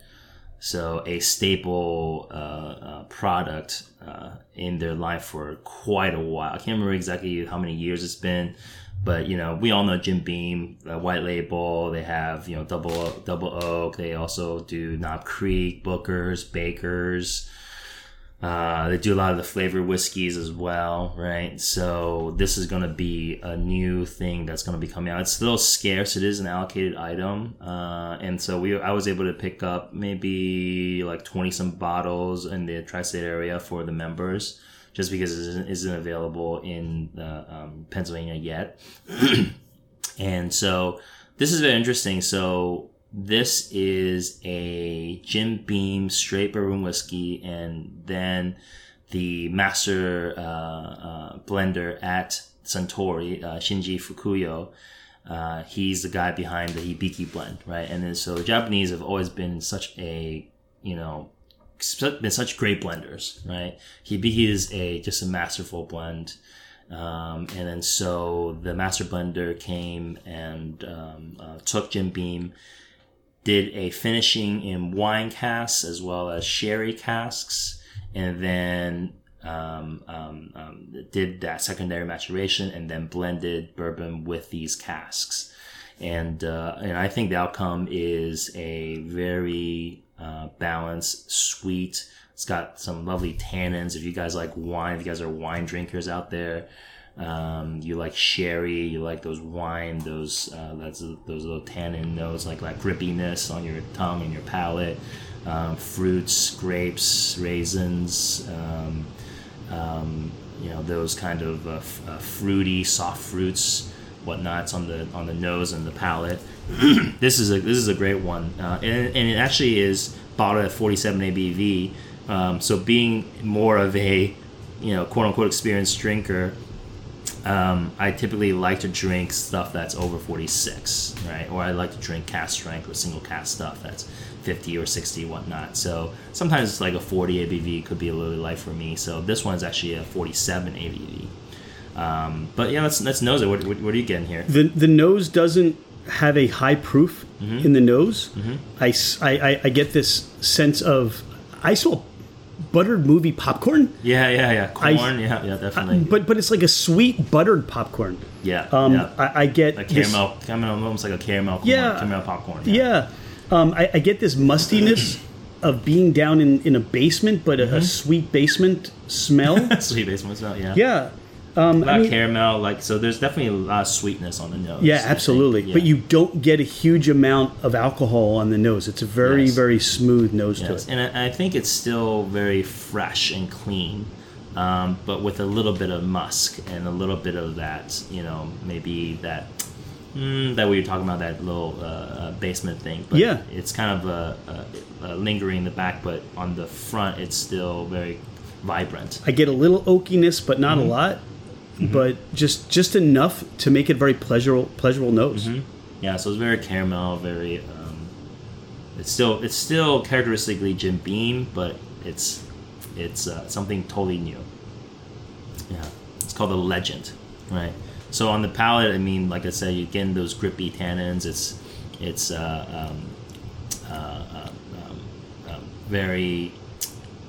so a staple uh, uh, product uh, in their life for quite a while. I can't remember exactly how many years it's been but you know, we all know Jim Beam, the White Label. They have you know double double oak. They also do Knob Creek, Booker's, Bakers. Uh, they do a lot of the flavored whiskeys as well, right? So this is going to be a new thing that's going to be coming out. It's a little scarce. It is an allocated item, uh, and so we I was able to pick up maybe like twenty some bottles in the tri-state area for the members, just because it isn't, isn't available in uh, um, Pennsylvania yet. [clears throat] and so this is very interesting. So this is a Jim Beam straight bourbon whiskey, and then the master uh, uh, blender at Suntory, uh, Shinji Fukuyo. Uh, he's the guy behind the Hibiki blend, right? And then so Japanese have always been such a, you know, been such great blenders, right? Hibiki is a just a masterful blend. Um, and then so the master blender came and um, uh, took Jim Beam did a finishing in wine casks as well as sherry casks, and then um, um, um, did that secondary maturation and then blended bourbon with these casks. And uh, and I think the outcome is a very uh, balanced, sweet. It's got some lovely tannins. If you guys like wine, if you guys are wine drinkers out there, um, you like sherry, you like those wine, those uh, that's those little tannin notes, like like grippiness on your tongue and your palate. Um, fruits, grapes, raisins, um, um you know those kind of uh, f- uh, fruity, soft fruits, whatnots on the on the nose and the palate. [clears throat] this is a this is a great one, uh, and, and it actually is bottled at 47 ABV. Um, so being more of a you know quote unquote experienced drinker um, I typically like to drink stuff that's over 46, right? Or I like to drink cask strength or single cask stuff that's 50 or 60, whatnot. So sometimes it's like a 40 ABV could be a little light for me. So this one's actually a 47 ABV. Um, but yeah, let's let's nose it. What, what, what, are you getting here? The the nose doesn't have a high proof mm-hmm. in the nose. Mm-hmm. I, I I get this sense of I saw buttered movie popcorn. Yeah, yeah, yeah. Corn. I, yeah, yeah, definitely. I, but but it's like a sweet buttered popcorn. Yeah. Um, yeah. I, I, get a caramel, this, caramel, almost like a caramel. Corn, yeah. Caramel popcorn. Yeah. yeah. Um, I, I, get this mustiness [clears throat] of being down in, in a basement, but mm-hmm. a, a, sweet basement smell. [laughs] sweet basement smell. Yeah. Yeah. Um, I mean, caramel, like so. There's definitely a lot of sweetness on the nose. Yeah, absolutely. Yeah. But you don't get a huge amount of alcohol on the nose. It's a very, yes. very smooth nose yes. to it. And I, I, think it's still very fresh and clean, um, but with a little bit of musk and a little bit of that, you know, maybe that mm, that we were talking about that little uh, uh basement thing. But yeah, it's kind of a, a, a lingering in the back, but on the front, it's still very vibrant. I get a little oakiness, but not mm-hmm. a lot mm-hmm. but just just enough to make it very pleasurable pleasurable nose. Mm-hmm. Yeah, so it's very caramel, very. Um, it's still it's still characteristically Jim Beam, but it's it's uh, something totally new. Yeah, it's called a Legent, right? So on the palate, I mean, like I said, you get those grippy tannins. It's it's uh, um, uh, uh um, um, very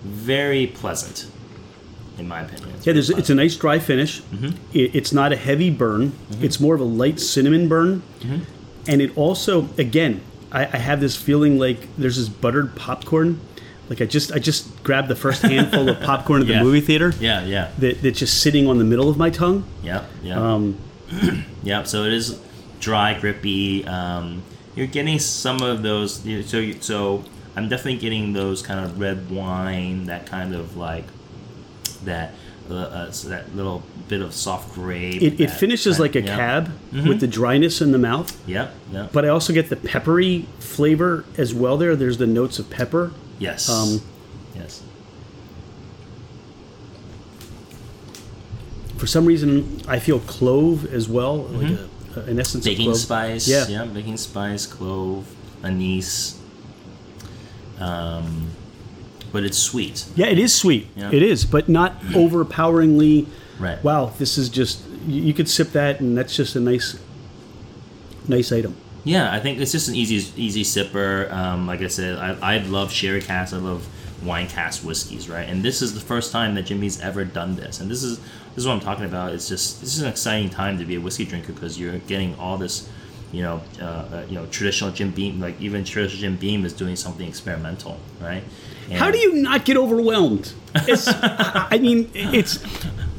very pleasant in my opinion. It's yeah, there's, it's a nice dry finish. Mm-hmm. It, it's not a heavy burn. Mm-hmm. It's more of a light cinnamon burn. Mm-hmm. And it also, again, I, I, have this feeling like there's this buttered popcorn. Like I just I just grabbed the first handful of [laughs] popcorn at the movie theater. Yeah, yeah. That, that's just sitting on the middle of my tongue. Yeah, yeah. Um, [clears throat] yeah. So it is dry, grippy. Um, you're getting some of those. So so I'm definitely getting those kind of red wine, that kind of like that uh, uh, so that little bit of soft grape. It, it finishes like a yeah. cab mm-hmm. with the dryness in the mouth. Yeah, yeah. But I also get the peppery flavor as well. There, there's the notes of pepper. Yes. Um, yes. For some reason, I feel clove as well, mm-hmm. like a, an essence baking of spice. Yeah, yeah, baking spice, clove, anise. Um, but it's sweet. Yeah, it is sweet. Yeah. It is, but not overpoweringly. Right. Wow, this is just you, could sip that, and that's just a nice, nice item. Yeah, I think it's just an easy, easy sipper. Um, like I said, I, I love sherry cask. I love wine cask whiskeys, right? And this is the first time that Jimmy's ever done this, and this is this is what I'm talking about. It's just this is an exciting time to be a whiskey drinker because you're getting all this you know, uh, uh, you know, traditional Jim Beam, like even traditional Jim Beam is doing something experimental, right? And How do you not get overwhelmed? It's, I mean, it's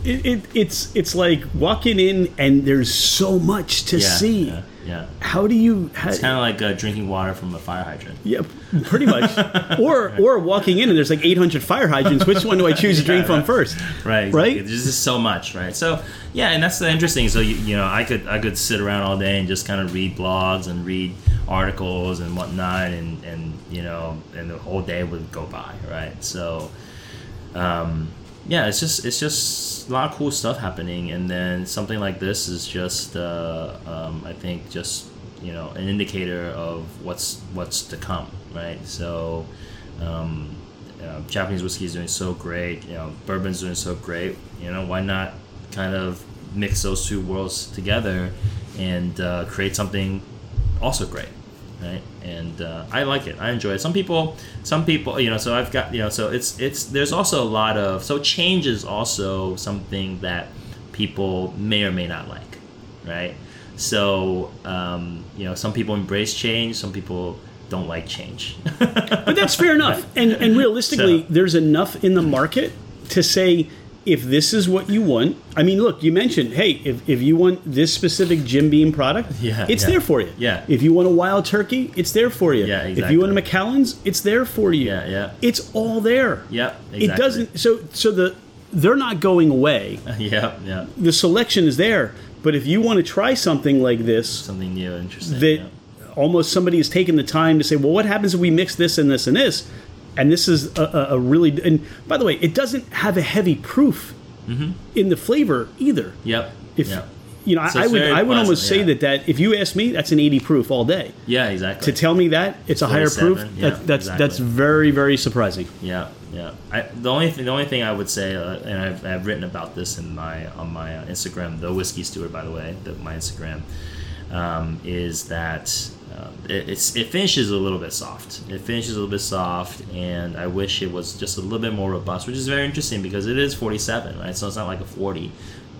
it, it, it's it's like walking in and there's so much to Yeah, see. yeah, yeah. How do you? How, It's kind of like uh, drinking water from a fire hydrant. yeah, pretty much. [laughs] or or walking in and there's like 800 fire hydrants. Which one do I choose to drink from [laughs] first? Right, exactly. Right? There's just so much, right? So yeah, and that's the interesting. So you, you know, I could I could sit around all day and just kind of read blogs and read articles and whatnot, and and you know, and the whole day would go by, right? So, um, yeah, it's just it's just a lot of cool stuff happening, and then something like this is just uh, um, I think just you know an indicator of what's what's to come, right? So. Um, Japanese whiskey is doing so great. You know, bourbon's doing so great. You know, why not kind of mix those two worlds together and uh, create something also great, right? And uh, I like it. I enjoy it. Some people, some people, you know. So I've got, you know, so it's it's there's also a lot of so change is also something that people may or may not like, right? So um, you know, some people embrace change. Some people don't like change. [laughs] But that's fair enough. And and realistically, So- there's enough in the market to say if this is what you want. I mean, look, you mentioned, hey, if, if you want this specific Jim Beam product, Yeah, it's yeah. there for you. Yeah. If you want a wild turkey, it's there for you. Yeah, exactly. If you want a. Macallan's, it's there for you. Yeah, yeah. It's all there. Yep, It doesn't. So so the they're not going away. [laughs] yeah, yeah. The selection is there. But if you want to try something like this, Something new, interesting. that yeah. almost somebody has taken the time to say, well, what happens if we mix this and this and this? And this is a, a, really, and by the way, it doesn't have a heavy proof in the flavor either. Yep. If yep. you know, So I it's would, I would almost say yeah. that that if you ask me, that's an 80 proof all day. Yeah, exactly. To tell me that it's a higher proof, yeah, that, that's exactly. that's very very surprising. Yeah, yeah. I, the only thing, the only thing I would say, uh, and I've, I've written about this in my on my uh, Instagram, the whiskey steward, by the way, the, my Instagram, um, is that uh, it, it's it finishes a little bit soft. It finishes a little bit soft, and I wish it was just a little bit more robust, which is very interesting because it is 47, right? So it's not like a 40,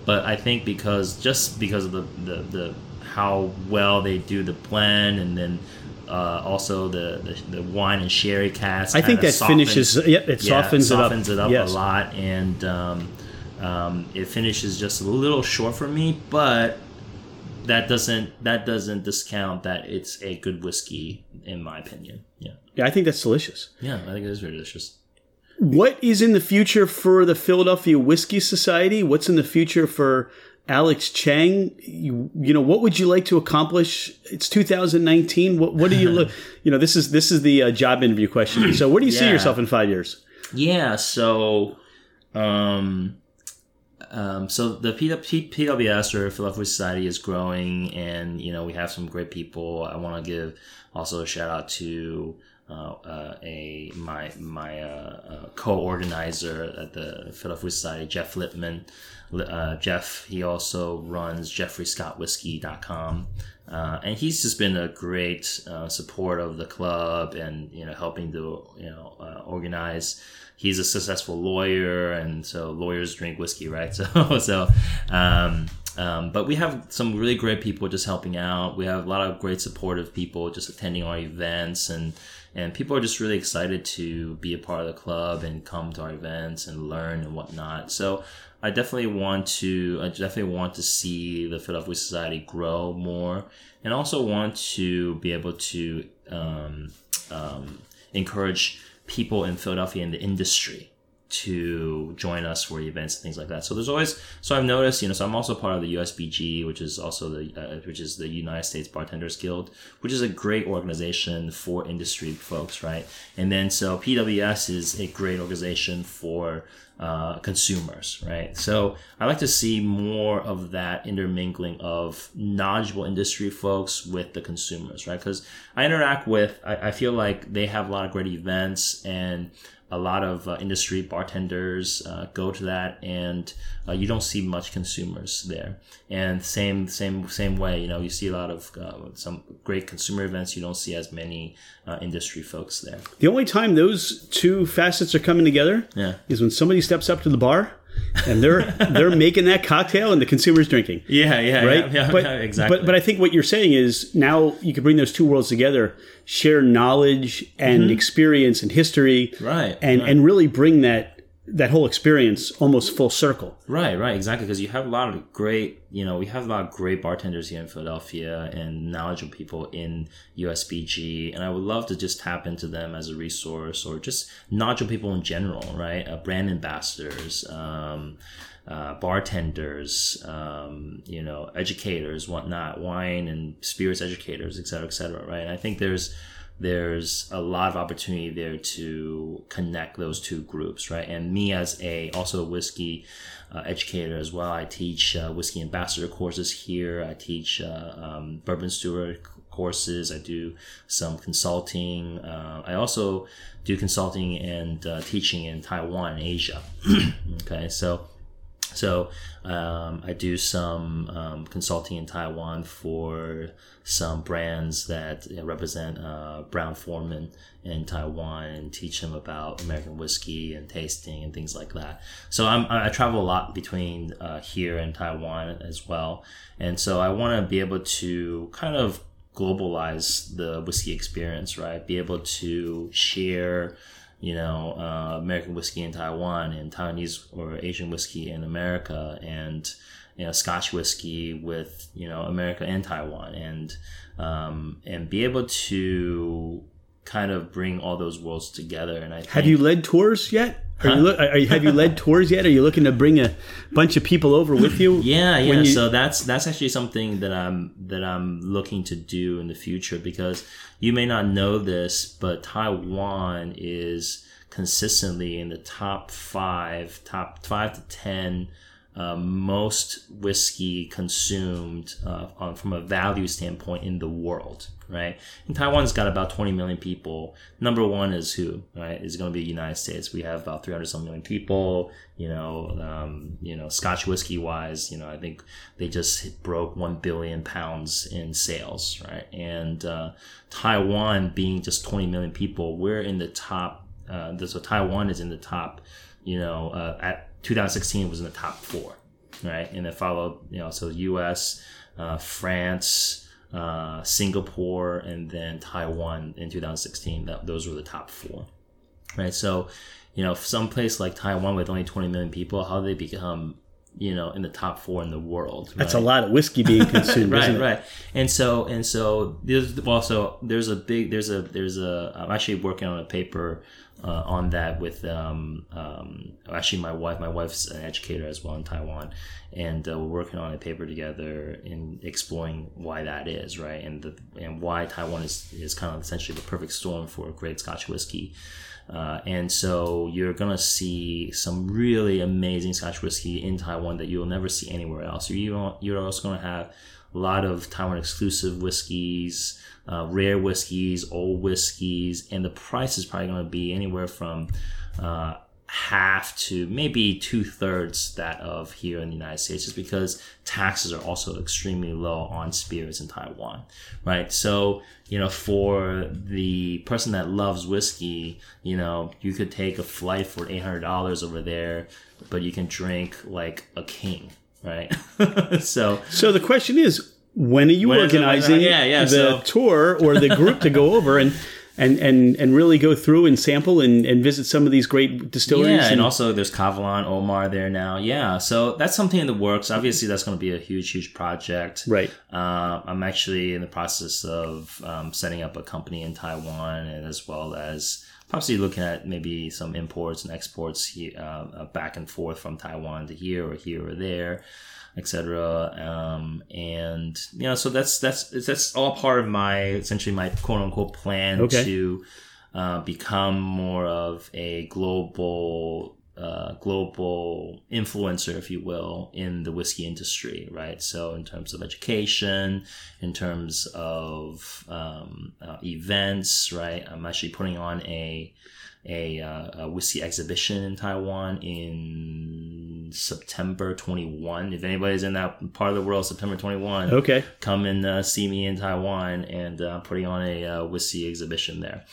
but I think because just because of the the, the how well they do the blend, and then. Uh, also, the, the the wine and sherry cask. I think that softens- finishes. Yep, it yeah, softens, softens it it up. up, yes. a lot, and um, um, it finishes just a little short for me. But that doesn't that doesn't discount that it's a good whiskey, in my opinion. Yeah, Yeah, I think that's delicious. yeah, I think it is very delicious. What is in the future for the Philadelphia Whiskey Society? What's in the future for Alex Chang? You, you know, what would you like to accomplish? It's 2019. What what do you look? [laughs] You know, this is this is the uh, job interview question. So, where do you see yourself in five years? Yeah, so um, um, so the PWS or Philadelphia Society is growing, and you know we have some great people. I want to give also a shout out to uh, uh, a my my uh, uh, co-organizer at the Philadelphia Society, Jeff Lippman. Uh, Jeff, he also runs JeffreyScottWhiskey.com. Uh, and he's just been a great uh, support of the club and you know helping to you know organize he's a successful lawyer and so lawyers drink whiskey right [laughs] so so um, um, but we have some really great people just helping out we have a lot of great supportive people just attending our events and and people are just really excited to be a part of the club and come to our events and learn and whatnot so I definitely want to. I definitely want to see the Philadelphia Society grow more, and also want to be able to um, um, encourage people in Philadelphia in the industry to join us for events and things like that. So there's always. So I've noticed, you know. So I'm also part of the USBG, which is also the uh, which is the United States Bartenders Guild, which is a great organization for industry folks, right? And then so PWS is a great organization for uh, consumers, right? So I like to see more of that intermingling of knowledgeable industry folks with the consumers, right? Because I interact with, I, I feel like they have a lot of great events and a lot of uh, industry bartenders uh, go to that, and uh, you don't see much consumers there. And same, same, same way, you know, you see a lot of uh, some great consumer events. You don't see as many uh, industry folks there. The only time those two facets are coming together Yeah. is when somebody steps up to the bar and they're they're making that cocktail and the consumer's drinking. [laughs] Yeah, yeah, right. yeah, yeah, but, yeah, exactly. But but I think what you're saying is now you can bring those two worlds together, share knowledge and experience and history, Mm-hmm. Right, and right. and really bring that that whole experience almost full circle. Right, right, exactly. Because you have a lot of great, you know, we have a lot of great bartenders here in Philadelphia and knowledgeable people in USBG, and I would love to just tap into them as a resource or just knowledgeable people in general, right? Uh, brand ambassadors, um, uh, bartenders, um, you know, educators, whatnot, wine and spirits educators, et cetera, et cetera, right? And I think there's there's a lot of opportunity there to connect those two groups, right? And me as a also a whiskey uh, educator as well, I teach uh, whiskey ambassador courses here. I teach uh, um, bourbon steward courses. I do some consulting. Uh, I also do consulting and uh, teaching in Taiwan and Asia. [clears throat] okay, so so um, I do some um, consulting in Taiwan for some brands that represent uh, Brown-Forman in Taiwan and teach them about American whiskey and tasting and things like that. So I'm, I travel a lot between uh, here and Taiwan as well, and so I want to be able to kind of globalize the whiskey experience, right? Be able to share you know, uh, American whiskey in Taiwan and Taiwanese or Asian whiskey in America and, you know, Scotch whiskey with, you know, America and Taiwan and, um, and be able to kind of bring all those worlds together. And I think, Have you led tours yet? Are you look, are you, have you led [laughs] tours yet? Are you looking to bring a bunch of people over with you? Yeah, yeah. you- so that's that's actually something that I'm that I'm looking to do in the future because you may not know this, but Taiwan is consistently in the top five, top five to ten uh, most whiskey consumed uh, on, from a value standpoint in the world, right? And Taiwan's got about 20 million people. Number one is who, right? Is going to be the United States. We have about 300 some million people. You know, um, you know, Scotch whiskey wise, you know, I think they just broke 1 billion pounds in sales, right? And uh, Taiwan being just 20 million people, we're in the top. Uh, so Taiwan is in the top. You know, uh, at 2016 was in the top four, right? And then followed, you know, so U.S., uh, France, uh, Singapore, and then Taiwan in 2016. That those were the top four, right? So, you know, some place like Taiwan with only 20 million people, how do they become, you know, in the top four in the world? That's a lot of whiskey being [laughs] consumed, right, right. And so and so there's also there's a big there's a there's a I'm actually working on a paper uh, on that with um, um, actually my wife my wife's an educator as well in Taiwan, and uh, we're working on a paper together in exploring why that is right and the and why Taiwan is is kind of essentially the perfect storm for great Scotch whiskey. Uh, and so you're gonna see some really amazing Scotch whiskey in Taiwan that you'll never see anywhere else. You're you're also gonna have a lot of Taiwan exclusive whiskeys, uh, rare whiskeys, old whiskeys, and the price is probably gonna be anywhere from uh, half to maybe two thirds that of here in the United States, just because taxes are also extremely low on spirits in Taiwan, right? So, you know, for the person that loves whiskey, you know, you could take a flight for $800 over there, but you can drink like a king, right? [laughs] so, So the question is, when are you When organizing yeah, yeah, the so- tour or the group to go over and and and and really go through and sample and, and visit some of these great distilleries? Yeah, and also there's Kavalan Omar there now. Yeah, so that's something in the works. Obviously, that's going to be a huge, huge project. right. Uh, I'm actually in the process of um, setting up a company in Taiwan, and as well as possibly looking at maybe some imports and exports uh, uh, back and forth from Taiwan to here or here or there, etc. Um, and you know, so that's that's that's all part of my essentially my quote unquote plan Okay. to uh, become more of a global uh, global influencer, if you will, in the whiskey industry, right? So, in terms of education, in terms of um, uh, events, right? I'm actually putting on a a, uh, a whiskey exhibition in Taiwan in September 21. If anybody's in that part of the world, September 21, Okay. come and uh, see me in Taiwan and uh, putting on a uh, whiskey exhibition there.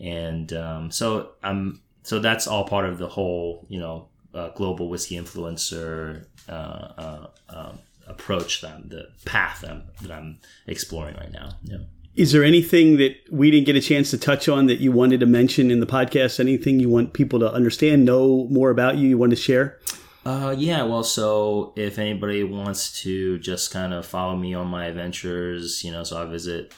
And um, so I'm so that's all part of the whole you know uh, global whiskey influencer uh, uh, um, approach that the path that I'm, that I'm exploring right now. Yeah. Is there anything that we didn't get a chance to touch on that you wanted to mention in the podcast? Anything you want people to understand, know more about you, you want to share? Uh, yeah, well, so if anybody wants to just kind of follow me on my adventures, you know, so I visit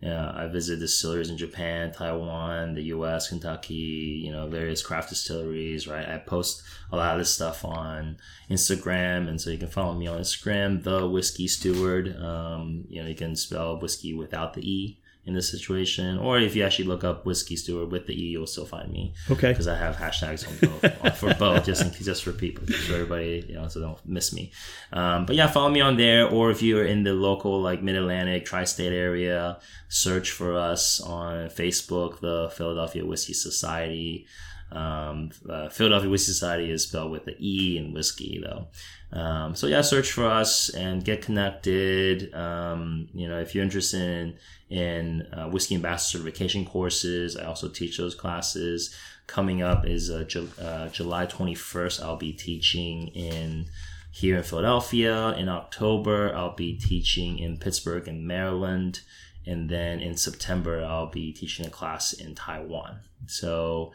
yeah, I visit distilleries in Japan, Taiwan, the U.S., Kentucky, you know, various craft distilleries. Right, I post a lot of this stuff on Instagram, and so you can follow me on Instagram, the Whiskey Steward. Um, you know, you can spell whiskey without the e in this situation, or if you actually look up whiskey steward with the e, you'll still find me. Okay. Because I have hashtags on both [laughs] for both, just in, just for people, just for everybody, you know, so don't miss me. Um, but yeah, follow me on there, or if you're in the local like Mid Atlantic, tri-state area, search for us on Facebook, the Philadelphia Whiskey Society. Um, uh, Philadelphia Whiskey Society is spelled with the E in whiskey, though. Um, so yeah, search for us and get connected. Um, you know, if you're interested in in uh, whiskey ambassador certification courses, I also teach those classes. Coming up is uh, Ju- uh, July 21st. I'll be teaching in here in Philadelphia. In October, I'll be teaching in Pittsburgh and Maryland, and then in September, I'll be teaching a class in Taiwan. So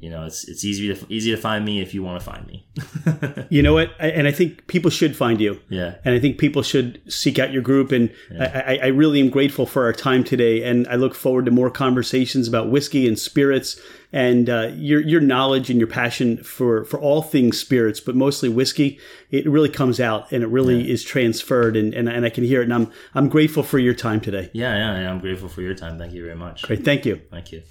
you know, it's it's easy to easy to find me if you want to find me. [laughs] you know what? I, and I think people should find you. Yeah. And I think people should seek out your group. And yeah. I, I, really am grateful for our time today. And I look forward to more conversations about whiskey and spirits and uh, your your knowledge and your passion for for all things spirits, but mostly whiskey. It really comes out and it really yeah. is transferred. And, and and I can hear it. And I'm I'm grateful for your time today. Yeah, yeah, yeah. I'm grateful for your time. Thank you very much. Great. Thank you. Thank you.